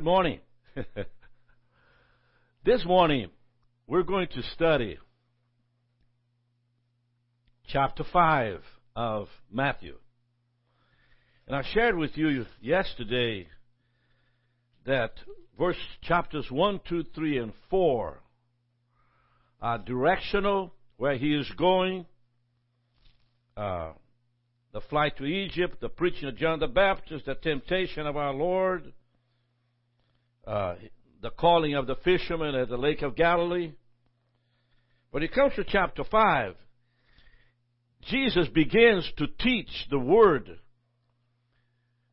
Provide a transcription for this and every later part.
Good morning. this morning, we're going to study chapter 5 of Matthew. And I shared with you yesterday that verse chapters 1, 2, 3, and 4 are directional where he is going. Uh, the flight to Egypt, the preaching of John the Baptist, the temptation of our Lord, uh, the calling of the fishermen at the Lake of Galilee. When it comes to chapter 5, Jesus begins to teach the Word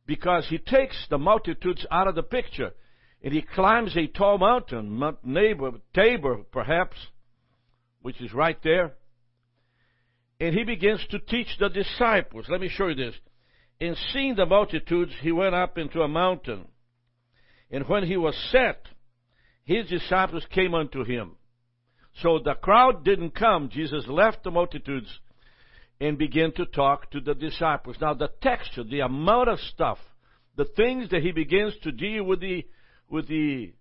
because he takes the multitudes out of the picture and he climbs a tall mountain, Mount Neighbor, Tabor perhaps, which is right there, and he begins to teach the disciples. Let me show you this. In seeing the multitudes, he went up into a mountain. And when he was set, his disciples came unto him. So the crowd didn't come. Jesus left the multitudes and began to talk to the disciples. Now the texture, the amount of stuff, the things that he begins to deal with the with the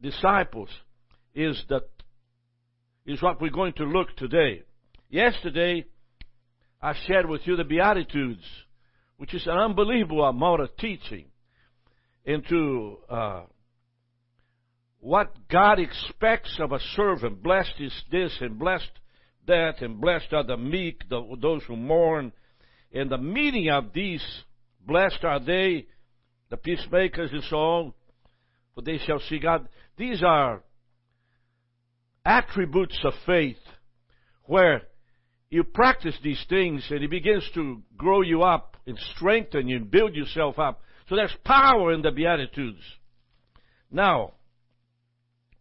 disciples is that is what we're going to look today. Yesterday I shared with you the Beatitudes, which is an unbelievable amount of teaching into uh, what God expects of a servant. Blessed is this and blessed that, and blessed are the meek, the, those who mourn. And the meaning of these, blessed are they, the peacemakers and so on, for they shall see God. These are attributes of faith where you practice these things and it begins to grow you up and strengthen you and build yourself up. So there's power in the Beatitudes. Now,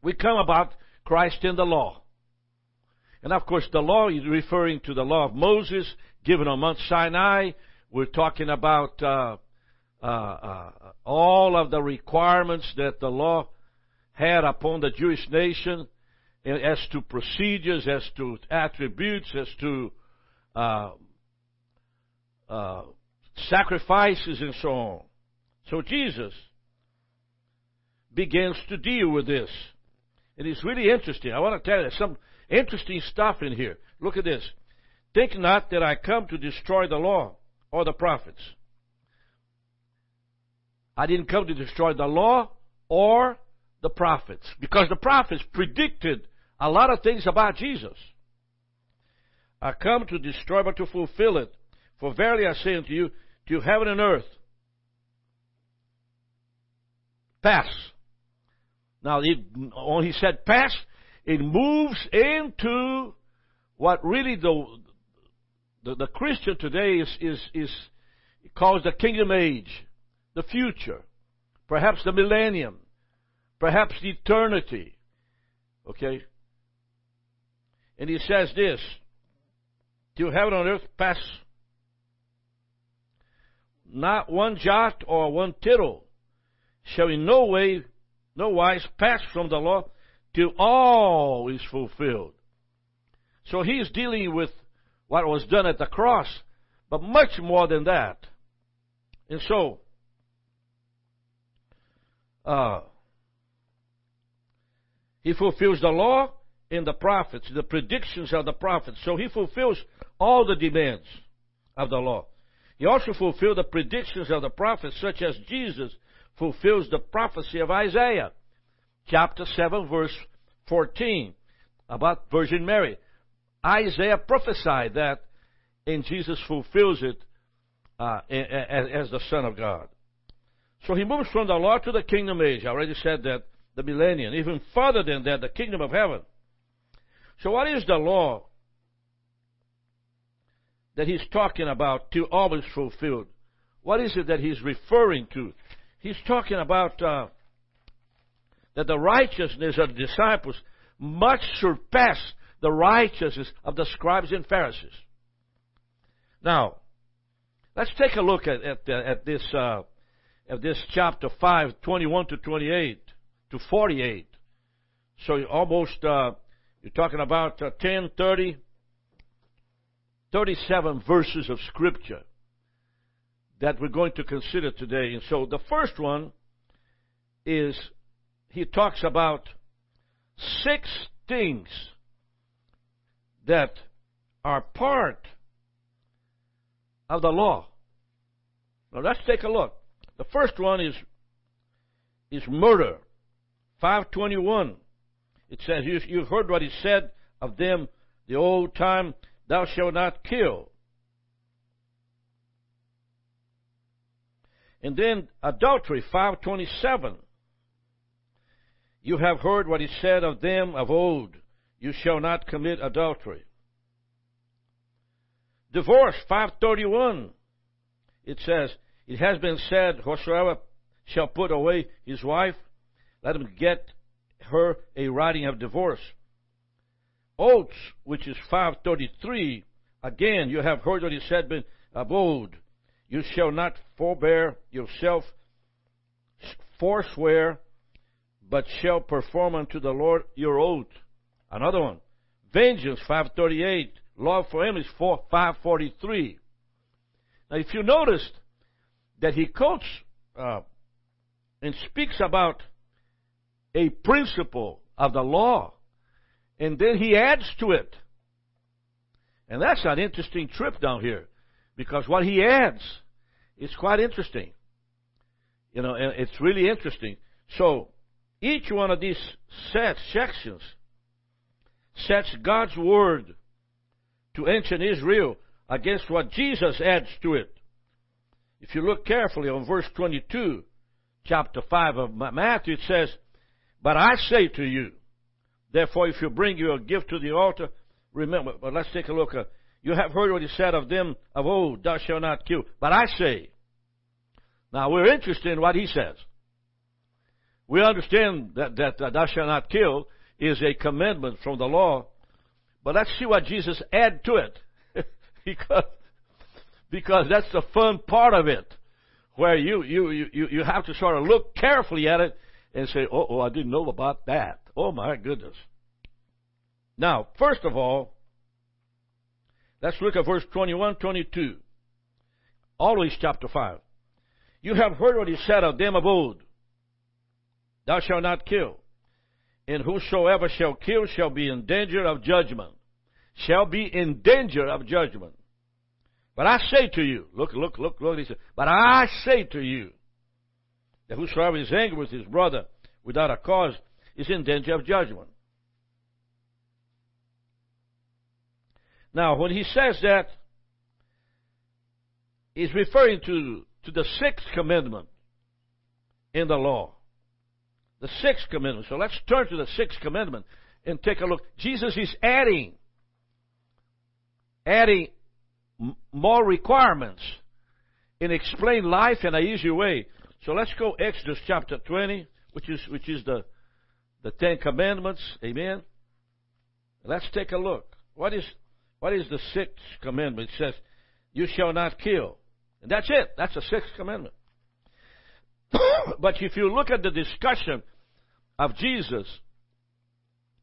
we come about Christ in the law. And of course, the law is referring to the law of Moses given on Mount Sinai. We're talking about uh, uh, uh, all of the requirements that the law had upon the Jewish nation as to procedures, as to attributes, as to uh, uh, sacrifices, and so on. So Jesus begins to deal with this. And it's really interesting. I want to tell you some interesting stuff in here. Look at this. Think not that I come to destroy the law or the prophets. I didn't come to destroy the law or the prophets because the prophets predicted a lot of things about Jesus. I come to destroy but to fulfill it. For verily I say unto you, to heaven and earth pass. Now, it, when he said pass, it moves into what really the the, the Christian today is is is calls the kingdom age, the future, perhaps the millennium, perhaps the eternity. Okay. And he says this: "To heaven and earth pass, not one jot or one tittle shall in no way, no wise pass from the law till all is fulfilled. So he is dealing with what was done at the cross, but much more than that. And so, uh, he fulfills the law and the prophets, the predictions of the prophets. So he fulfills all the demands of the law. He also fulfilled the predictions of the prophets, such as Jesus fulfills the prophecy of Isaiah, chapter 7, verse 14, about Virgin Mary. Isaiah prophesied that, and Jesus fulfills it uh, as the Son of God. So he moves from the law to the kingdom age. I already said that, the millennium. Even further than that, the kingdom of heaven. So, what is the law that he's talking about to always fulfilled? What is it that he's referring to? He's talking about uh, that the righteousness of the disciples much surpassed the righteousness of the scribes and Pharisees. Now, let's take a look at, at, at this uh, at this chapter 5, 21 to 28 to 48. So almost, uh, you're talking about uh, 10, 30, 37 verses of Scripture that we're going to consider today. And so the first one is he talks about six things that are part of the law. Now let's take a look. The first one is is murder. 521. It says, you, You've heard what he said of them the old time, thou shalt not kill. And then adultery, 527. You have heard what he said of them of old, you shall not commit adultery. Divorce, 531. It says, It has been said, Whosoever shall put away his wife, let him get her a writing of divorce. Oaths, which is 533, again, you have heard what he said of old. You shall not forbear yourself, forswear, but shall perform unto the Lord your oath. Another one. Vengeance, 538. Love for him is 4, 543. Now, if you noticed that he quotes uh, and speaks about a principle of the law, and then he adds to it. And that's an interesting trip down here, because what he adds is quite interesting. You know, and it's really interesting. So, each one of these sets, sections, sets God's word to ancient Israel against what Jesus adds to it. If you look carefully on verse 22, chapter 5 of Matthew, it says, But I say to you, therefore, if you bring your gift to the altar, remember, but let's take a look. At, you have heard what he said of them of old, thou shalt not kill. But I say, now we're interested in what he says. We understand that, that uh, thou shalt not kill is a commandment from the law, but let's see what Jesus add to it. because, because that's the fun part of it where you, you, you, you have to sort of look carefully at it and say, oh, oh, I didn't know about that. Oh, my goodness. Now, first of all, let's look at verse 21, 22. Always chapter 5. You have heard what he said of them of old. Thou shalt not kill. And whosoever shall kill shall be in danger of judgment. Shall be in danger of judgment. But I say to you, look, look, look, look, he said, but I say to you, that whosoever is angry with his brother without a cause is in danger of judgment. Now, when he says that, he's referring to, to the sixth commandment in the law. The sixth commandment. So let's turn to the sixth commandment and take a look. Jesus is adding, adding more requirements and explain life in an easier way. So let's go Exodus chapter 20, which is, which is the, the Ten Commandments. Amen. Let's take a look. What is, what is the sixth commandment? It says, you shall not kill. And that's it. That's the sixth commandment. but if you look at the discussion of Jesus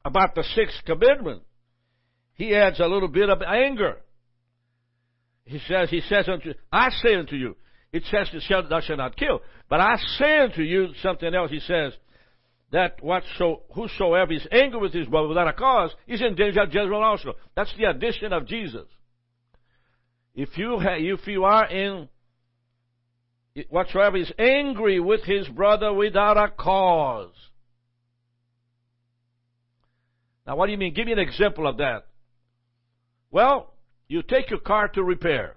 about the sixth commandment, he adds a little bit of anger he says, he says unto, I say unto you, it says, thou shalt not kill. But I say unto you something else. He says, that whatso, whosoever is angry with his brother without a cause is in danger of judgment also. That's the addition of Jesus. If you, ha, if you are in, whatsoever is angry with his brother without a cause. Now, what do you mean? Give me an example of that. Well, you take your car to repair.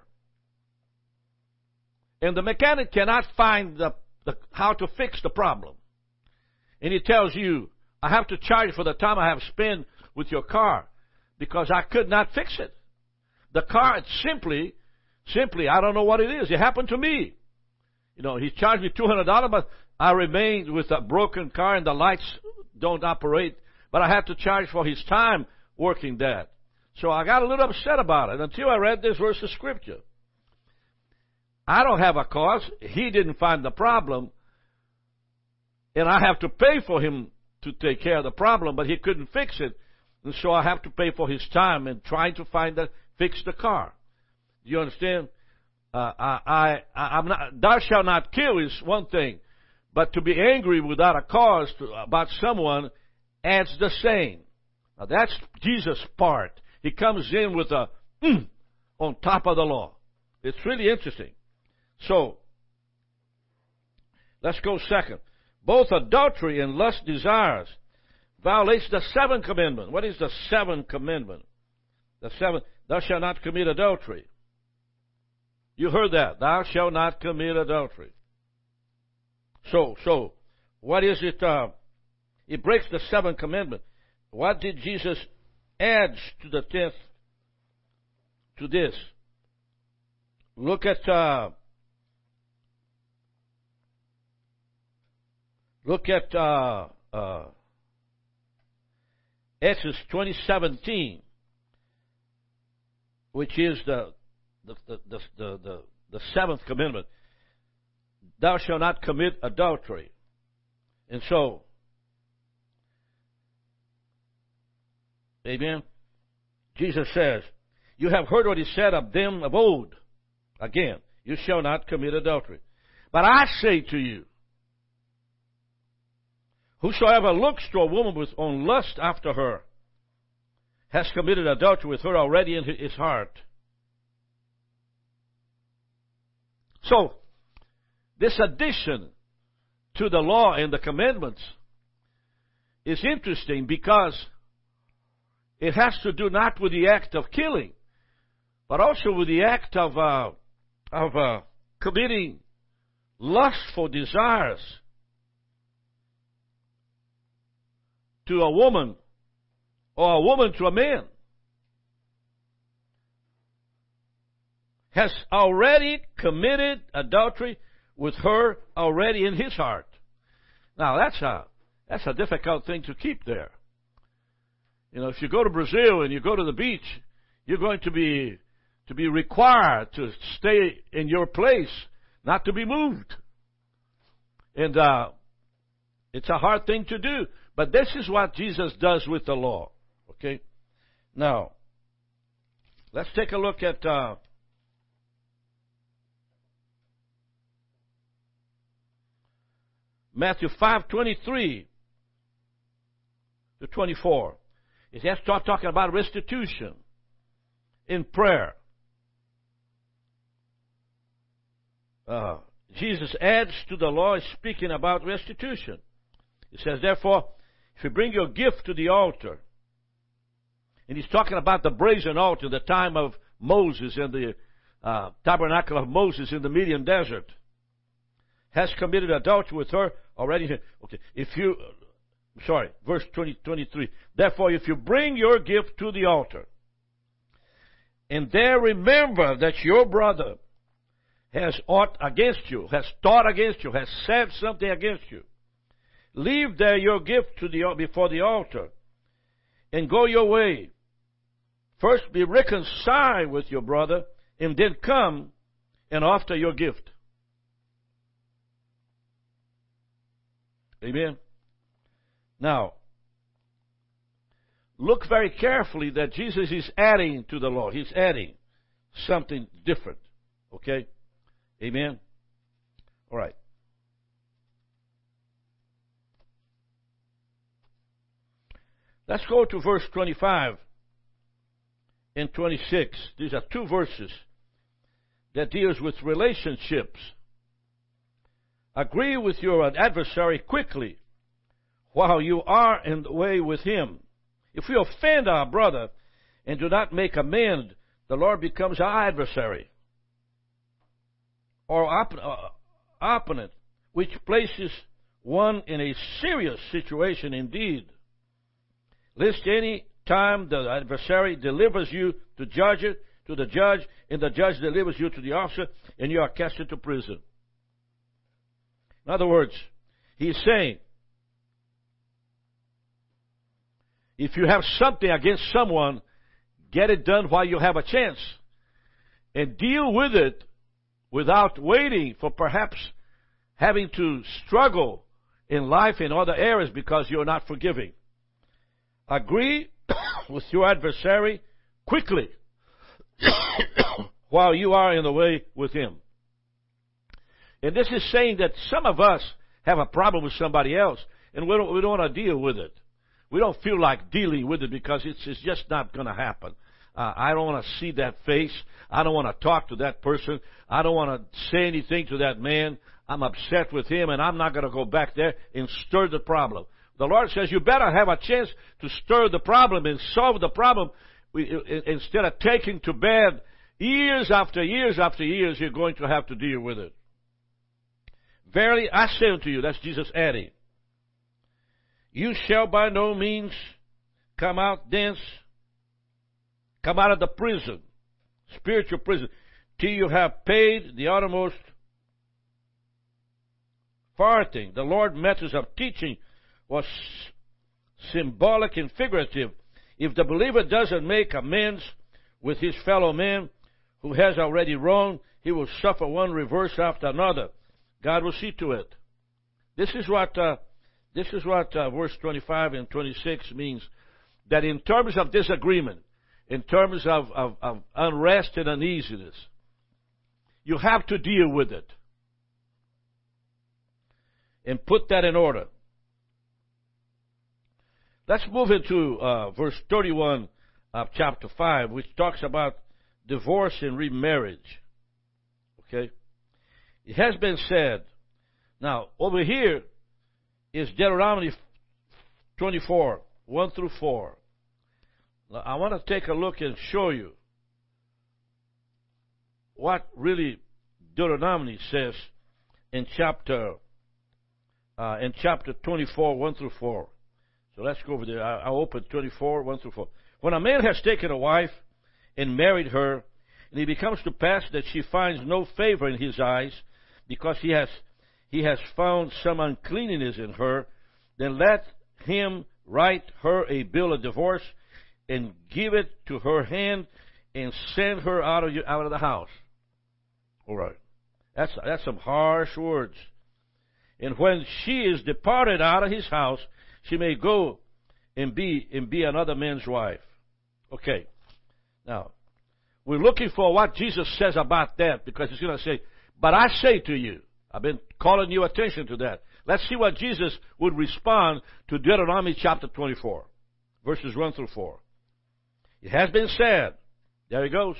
And the mechanic cannot find the, the, how to fix the problem. And he tells you, I have to charge for the time I have spent with your car. because I could not fix it. The car simply, simply, I don't know what it is. It happened to me. You know, he charged me $200, but I remained with a broken car and the lights don't operate. But I had to charge for his time working that. So I got a little upset about it until I read this verse of scripture. I don't have a cause. He didn't find the problem. And I have to pay for him to take care of the problem, but he couldn't fix it. And so I have to pay for his time in trying to find the, fix the car. Do you understand? Uh, I, I, I'm not, thou shalt not kill is one thing, but to be angry without a cause to, about someone adds the same. Now that's Jesus' part. He comes in with a mm, on top of the law. It's really interesting. So, let's go second. Both adultery and lust desires violates the seventh commandment. What is the seventh commandment? The seventh, thou shalt not commit adultery. You heard that. Thou shalt not commit adultery. So, so, what is it? Uh, it breaks the seventh commandment. What did Jesus add to the tenth? To this, look at uh, look at uh, uh, Exodus twenty seventeen, which is the, the, the, the, the seventh commandment. Thou shalt not commit adultery. And so, Amen. Jesus says, You have heard what he said of them of old. Again, you shall not commit adultery. But I say to you, Whosoever looks to a woman with on lust after her has committed adultery with her already in his heart. So, this addition to the law and the commandments is interesting because it has to do not with the act of killing, but also with the act of uh, of uh, committing lustful desires to a woman or a woman to a man has already committed adultery with her already in his heart. Now that's a that's a difficult thing to keep there. You know, if you go to Brazil and you go to the beach, you're going to be to be required to stay in your place, not to be moved. And uh, it's a hard thing to do, but this is what Jesus does with the law. Okay, now let's take a look at. Uh, Matthew 5:23 to 24. He has start talking about restitution in prayer. Uh, Jesus adds to the law speaking about restitution. He says, therefore, if you bring your gift to the altar, and he's talking about the brazen altar, the time of Moses and the uh, tabernacle of Moses in the Median desert, has committed adultery with her already. Okay, if you sorry, verse 20, 23. Therefore, if you bring your gift to the altar, and there remember that your brother has ought against you, has taught against you, has said something against you, leave there your gift to the, before the altar, and go your way. First be reconciled with your brother, and then come and offer your gift. Amen. Now, look very carefully that Jesus is adding to the law. He's adding something different. Okay? Amen? All right. Let's go to verse 25 and 26. These are two verses that deals with relationships. Agree with your adversary quickly while you are in the way with him. If we offend our brother and do not make amend, the Lord becomes our adversary or op- uh, opponent, which places one in a serious situation indeed. Lest any time the adversary delivers you to judge it, to the judge, and the judge delivers you to the officer, and you are cast into prison. In other words, he's saying, if you have something against someone, get it done while you have a chance. And deal with it without waiting for perhaps having to struggle in life in other areas because you're not forgiving. Agree with your adversary quickly while you are in the way with him. And this is saying that some of us have a problem with somebody else and we don't, we don't want to deal with it. We don't feel like dealing with it because it's, it's just not going to happen. Uh, I don't want to see that face. I don't want to talk to that person. I don't want to say anything to that man. I'm upset with him and I'm not going to go back there and stir the problem. The Lord says you better have a chance to stir the problem and solve the problem instead of taking to bed years after years after years you're going to have to deal with it. Verily I say unto you, that's Jesus adding, you shall by no means come out thence, come out of the prison, spiritual prison, till you have paid the uttermost farthing. The Lord methods of teaching was symbolic and figurative. If the believer doesn't make amends with his fellow man who has already wronged, he will suffer one reverse after another. God will see to it. This is what uh, this is what uh, verse 25 and 26 means. That in terms of disagreement, in terms of, of, of unrest and uneasiness, you have to deal with it and put that in order. Let's move into uh, verse 31 of chapter 5, which talks about divorce and remarriage. Okay? It has been said. Now, over here is Deuteronomy 24, 1 through 4. Now, I want to take a look and show you what really Deuteronomy says in chapter uh, in chapter 24, 1 through 4. So let's go over there. I'll open 24, 1 through 4. When a man has taken a wife and married her, and it becomes to pass that she finds no favor in his eyes, because he has he has found some uncleanness in her, then let him write her a bill of divorce and give it to her hand and send her out of out of the house. All right, that's that's some harsh words. And when she is departed out of his house, she may go and be and be another man's wife. Okay. Now, we're looking for what Jesus says about that because he's going to say, "But I say to you." I've been calling your attention to that. Let's see what Jesus would respond to Deuteronomy chapter 24, verses 1 through 4. It has been said, there he goes.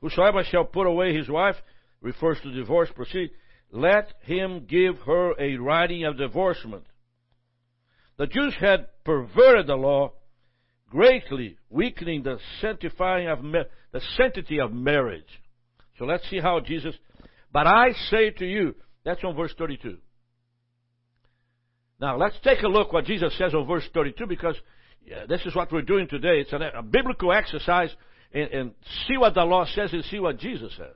Whosoever shall put away his wife, refers to divorce proceed, let him give her a writing of divorcement the Jews had perverted the law greatly, weakening the sanctifying of the sanctity of marriage. So let's see how Jesus. But I say to you, that's on verse 32. Now let's take a look what Jesus says on verse 32 because yeah, this is what we're doing today. It's a biblical exercise and, and see what the law says and see what Jesus says.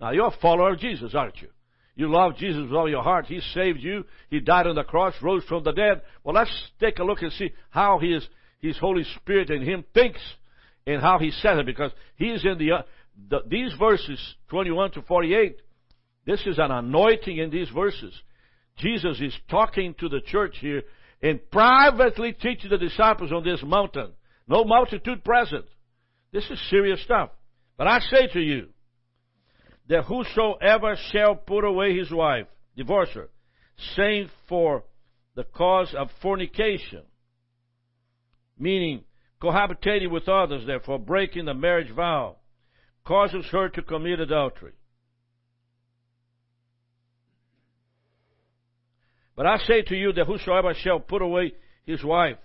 Now you're a follower of Jesus, aren't you? You love Jesus with all your heart. He saved you. He died on the cross, rose from the dead. Well, let's take a look and see how His, His Holy Spirit in Him thinks and how He says it because He is in the, uh, the, these verses, 21 to 48. This is an anointing in these verses. Jesus is talking to the church here and privately teaching the disciples on this mountain. No multitude present. This is serious stuff. But I say to you, that whosoever shall put away his wife, divorce her, saying for the cause of fornication, meaning cohabitating with others, therefore breaking the marriage vow, causes her to commit adultery. But I say to you that whosoever shall put away his wife,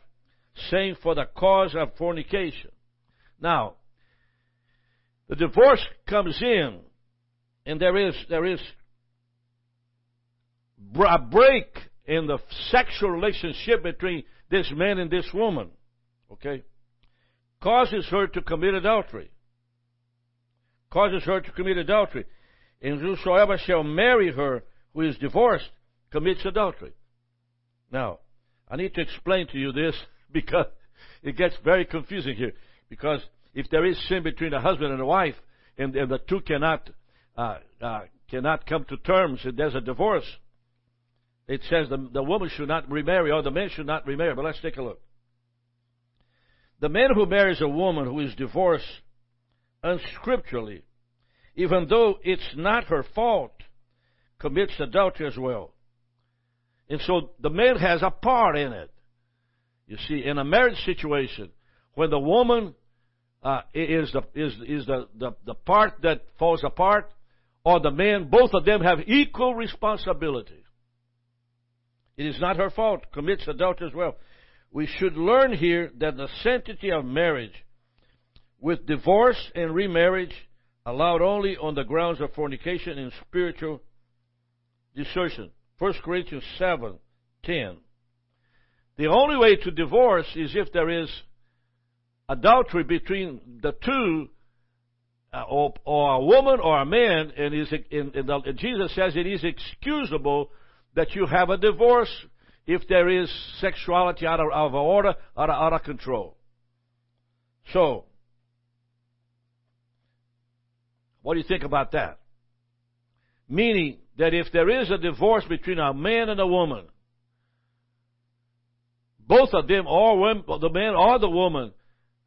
saying for the cause of fornication. Now, the divorce comes in and there is there is a break in the sexual relationship between this man and this woman. okay, causes her to commit adultery. Causes her to commit adultery. And whosoever shall marry her who is divorced commits adultery. Now, I need to explain to you this because it gets very confusing here. Because if there is sin between a husband and a wife, and, and the two cannot uh, uh, cannot come to terms, there's a divorce, it says the, the woman should not remarry, or the man should not remarry. But let's take a look. The man who marries a woman who is divorced unscripturally, even though it's not her fault, commits adultery as well. And so the man has a part in it. You see, in a marriage situation, when the woman uh, is the is is the, the the part that falls apart, or the man, both of them have equal responsibility. It is not her fault. Commits adultery as well. We should learn here that the sanctity of marriage, with divorce and remarriage, allowed only on the grounds of fornication and spiritual desertion. 1 Corinthians 7 10. The only way to divorce is if there is adultery between the two, uh, or, or, a woman or a man, and, is, and, Jesus says it is excusable that you have a divorce if there is sexuality out of, out of order, out of, out of control. So, what do you think about that? Meaning that if there is a divorce between a man and a woman, both of them, or the man or the woman,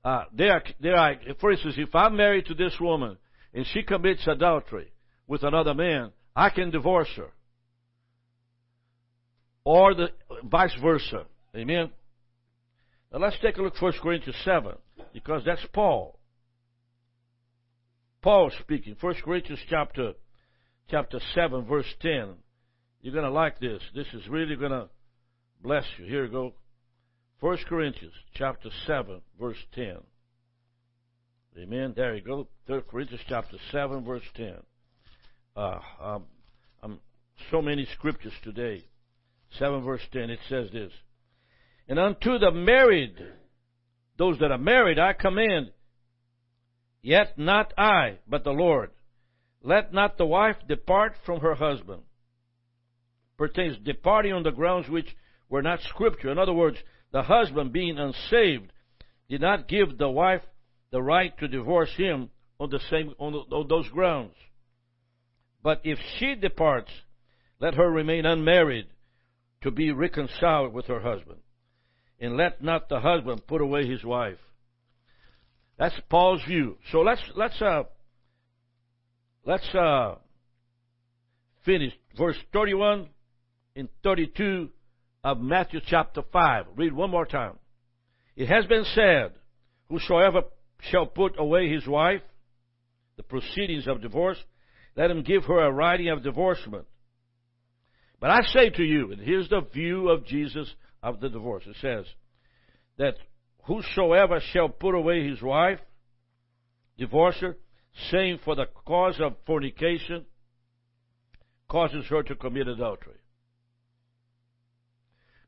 uh, they are, they are, for instance, if I'm married to this woman and she commits adultery with another man, I can divorce her. Or the vice versa. Amen? Now let's take a look 1 Corinthians 7, because that's Paul. Paul speaking. 1 Corinthians chapter, chapter 7, verse 10. You're going to like this. This is really going to bless you. Here we go. 1 Corinthians chapter 7, verse 10. Amen. There you go. 3 Corinthians chapter 7, verse 10. Uh, um, um, so many scriptures today. 7 verse 10, it says this. And unto the married, those that are married, I command, yet not I, but the Lord. Let not the wife depart from her husband. Pertains departing on the grounds which were not scripture. In other words, the husband, being unsaved, did not give the wife the right to divorce him on the same on, on those grounds. But if she departs, let her remain unmarried to be reconciled with her husband. And let not the husband put away his wife. That's Paul's view. So let's let's uh let's uh finish verse 31 and 32 of Matthew chapter 5. Read one more time. It has been said, Whosoever shall put away his wife, the proceedings of divorce, let him give her a writing of divorcement. But I say to you, and here's the view of Jesus of the divorce. It says that whosoever shall put away his wife, divorce her, saying for the cause of fornication, causes her to commit adultery.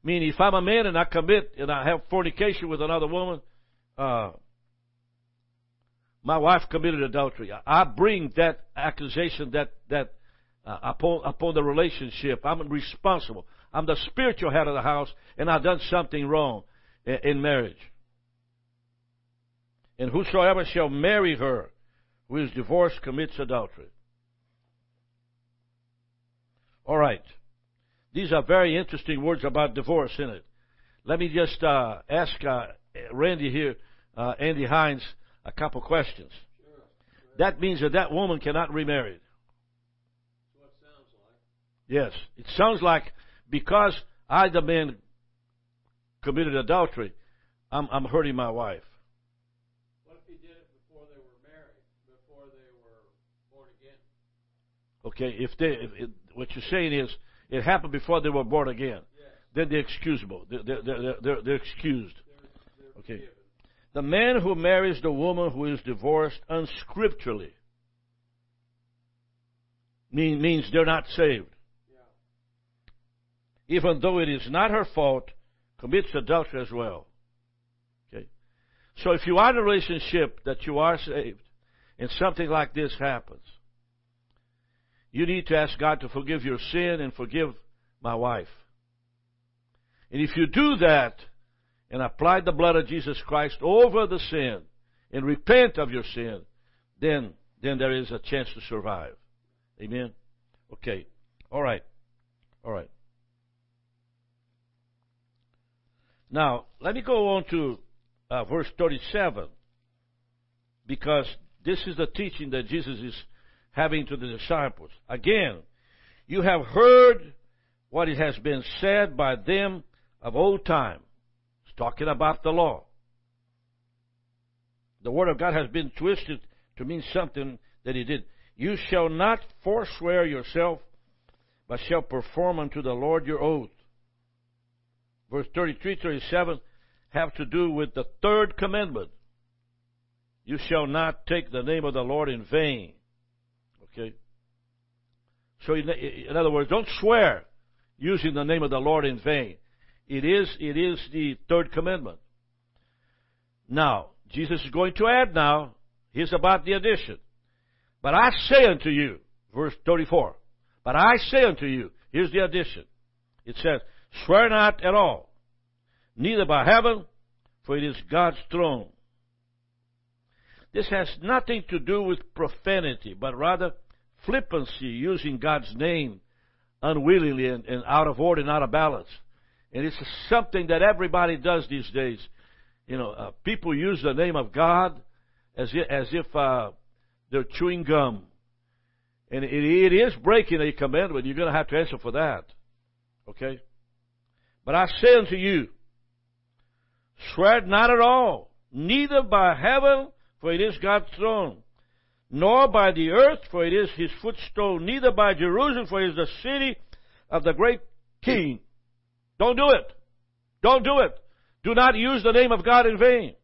Meaning, if I'm a man and I commit and I have fornication with another woman, uh, my wife committed adultery. I bring that accusation, that that uh, upon upon the relationship. I'm responsible. I'm the spiritual head of the house, and I've done something wrong in, in marriage. And whosoever shall marry her who is divorced commits adultery. All right. These are very interesting words about divorce, isn't it? Let me just uh, ask uh, Randy here, uh, Andy Hines, a couple questions. Sure, sure. That means that that woman cannot remarry. What sounds like. Yes, it sounds like because I, the man, committed adultery, I'm, I'm hurting my wife. What if he did it before they were married, before they were born again? Okay, if they, if, if, what you're saying is it happened before they were born again. Then they're excusable. They're, they're, they're, they're, excused. Okay. The man who marries the woman who is divorced unscripturally mean, means they're not saved. Even though it is not her fault, commits adultery as well. Okay? So if you are in a relationship that you are saved and something like this happens, you need to ask God to forgive your sin and forgive my wife. And if you do that and apply the blood of Jesus Christ over the sin and repent of your sin, then, then there is a chance to survive. Amen? Okay. All right. All right. Now, let me go on to uh, verse 37 because this is the teaching that Jesus is having to the disciples. Again, you have heard what it has been said by them of old time. It's talking about the law. The Word of God has been twisted to mean something that He did. You shall not forswear yourself, but shall perform unto the Lord your oath. Verse 33, 37 have to do with the third commandment. You shall not take the name of the Lord in vain. Okay? So, in other words, don't swear using the name of the Lord in vain. It is, it is the third commandment. Now, Jesus is going to add now, he's about the addition. But I say unto you, verse 34, but I say unto you, here's the addition. It says, swear not at all, neither by heaven, for it is God's throne. This has nothing to do with profanity, but rather flippancy, using God's name unwillingly and, and out of order and out of balance. And it's something that everybody does these days. You know, uh, people use the name of God as if, as if uh, they're chewing gum. And it, it is breaking a commandment. You're going to have to answer for that. Okay? But I say unto you, swear not at all, neither by heaven, for it is God's throne, nor by the earth, for it is his footstool, neither by Jerusalem, for it is the city of the great king. Don't do it. Don't do it. Do not use the name of God in vain.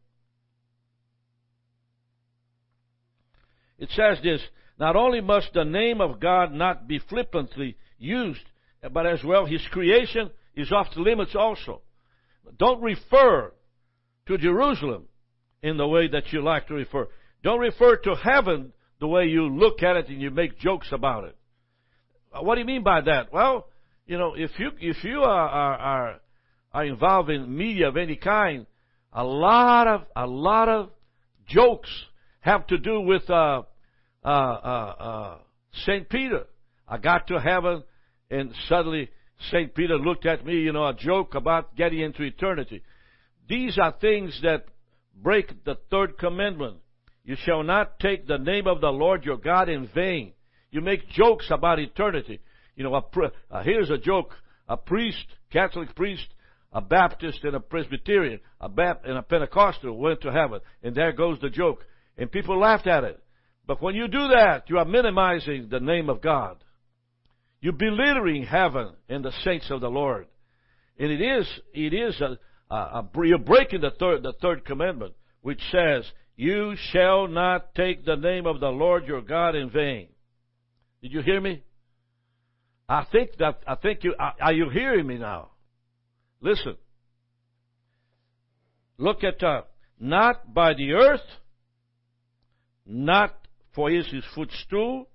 It says this, not only must the name of God not be flippantly used, but as well his creation is off the limits also. Don't refer to Jerusalem in the way that you like to refer. Don't refer to heaven the way you look at it and you make jokes about it. What do you mean by that? Well, you know, if you if you are are, are, are involved in media of any kind, a lot of a lot of jokes have to do with uh, uh, uh, uh Saint Peter. I got to heaven, and suddenly Saint Peter looked at me. You know, a joke about getting into eternity. These are things that break the third commandment. You shall not take the name of the Lord your God in vain. You make jokes about eternity. You know, a, uh, here's a joke. A priest, Catholic priest, a Baptist and a Presbyterian, a Bap- and a Pentecostal went to heaven. And there goes the joke. And people laughed at it. But when you do that, you are minimizing the name of God. You're belittling heaven and the saints of the Lord. And it is, it is a, a, a you're breaking the third, the third commandment, which says, you shall not take the name of the Lord your God in vain. Did you hear me? I think that, I think you, are you hearing me now? Listen. Look at, uh, not by the earth, not for is his footstool,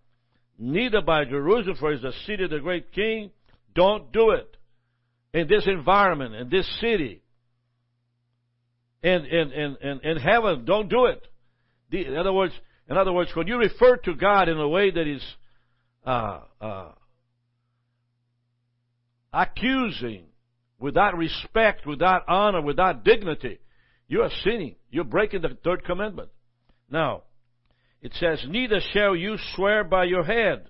neither by Jerusalem for is the city of the great king. Don't do it. In this environment, in this city, in, in, in, in, in heaven, don't do it. In other words, in other words, when you refer to God in a way that is uh, uh, accusing, without respect, without honor, without dignity, you are sinning. You're breaking the third commandment. Now, it says, Neither shall you swear by your head,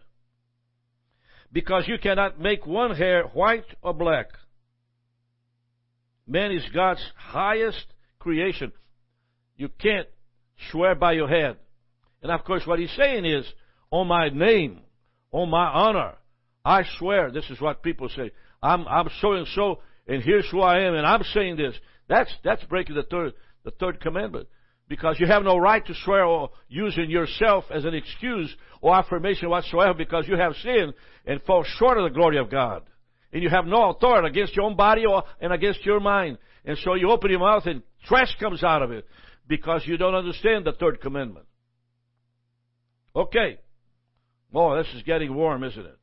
because you cannot make one hair white or black. Man is God's highest creation. You can't swear by your head. And of course, what he's saying is, on my name, on my honor, I swear, this is what people say. I'm, I'm so and so, and here's who I am, and I'm saying this. That's, that's breaking the third, the third commandment. Because you have no right to swear or using yourself as an excuse or affirmation whatsoever because you have sinned and fall short of the glory of God. And you have no authority against your own body or, and against your mind. And so you open your mouth and trash comes out of it. because you don't understand the third commandment. Okay. Oh, this is getting warm, isn't it?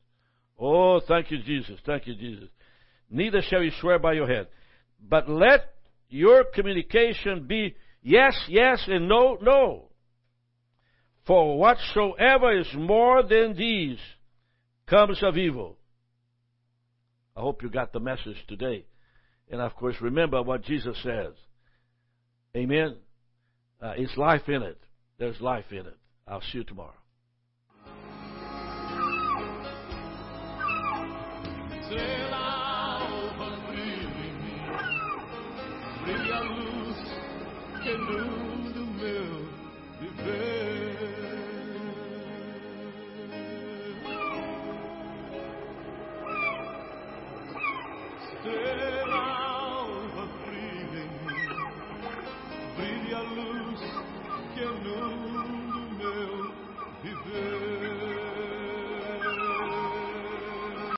Oh, thank you, Jesus. Thank you, Jesus. Neither shall you swear by your head. But let your communication be yes, yes, and no, no. For whatsoever is more than these comes of evil. I hope you got the message today. And of course, remember what Jesus says. Amen. Uh, it's life in it. There's life in it. I'll see you tomorrow.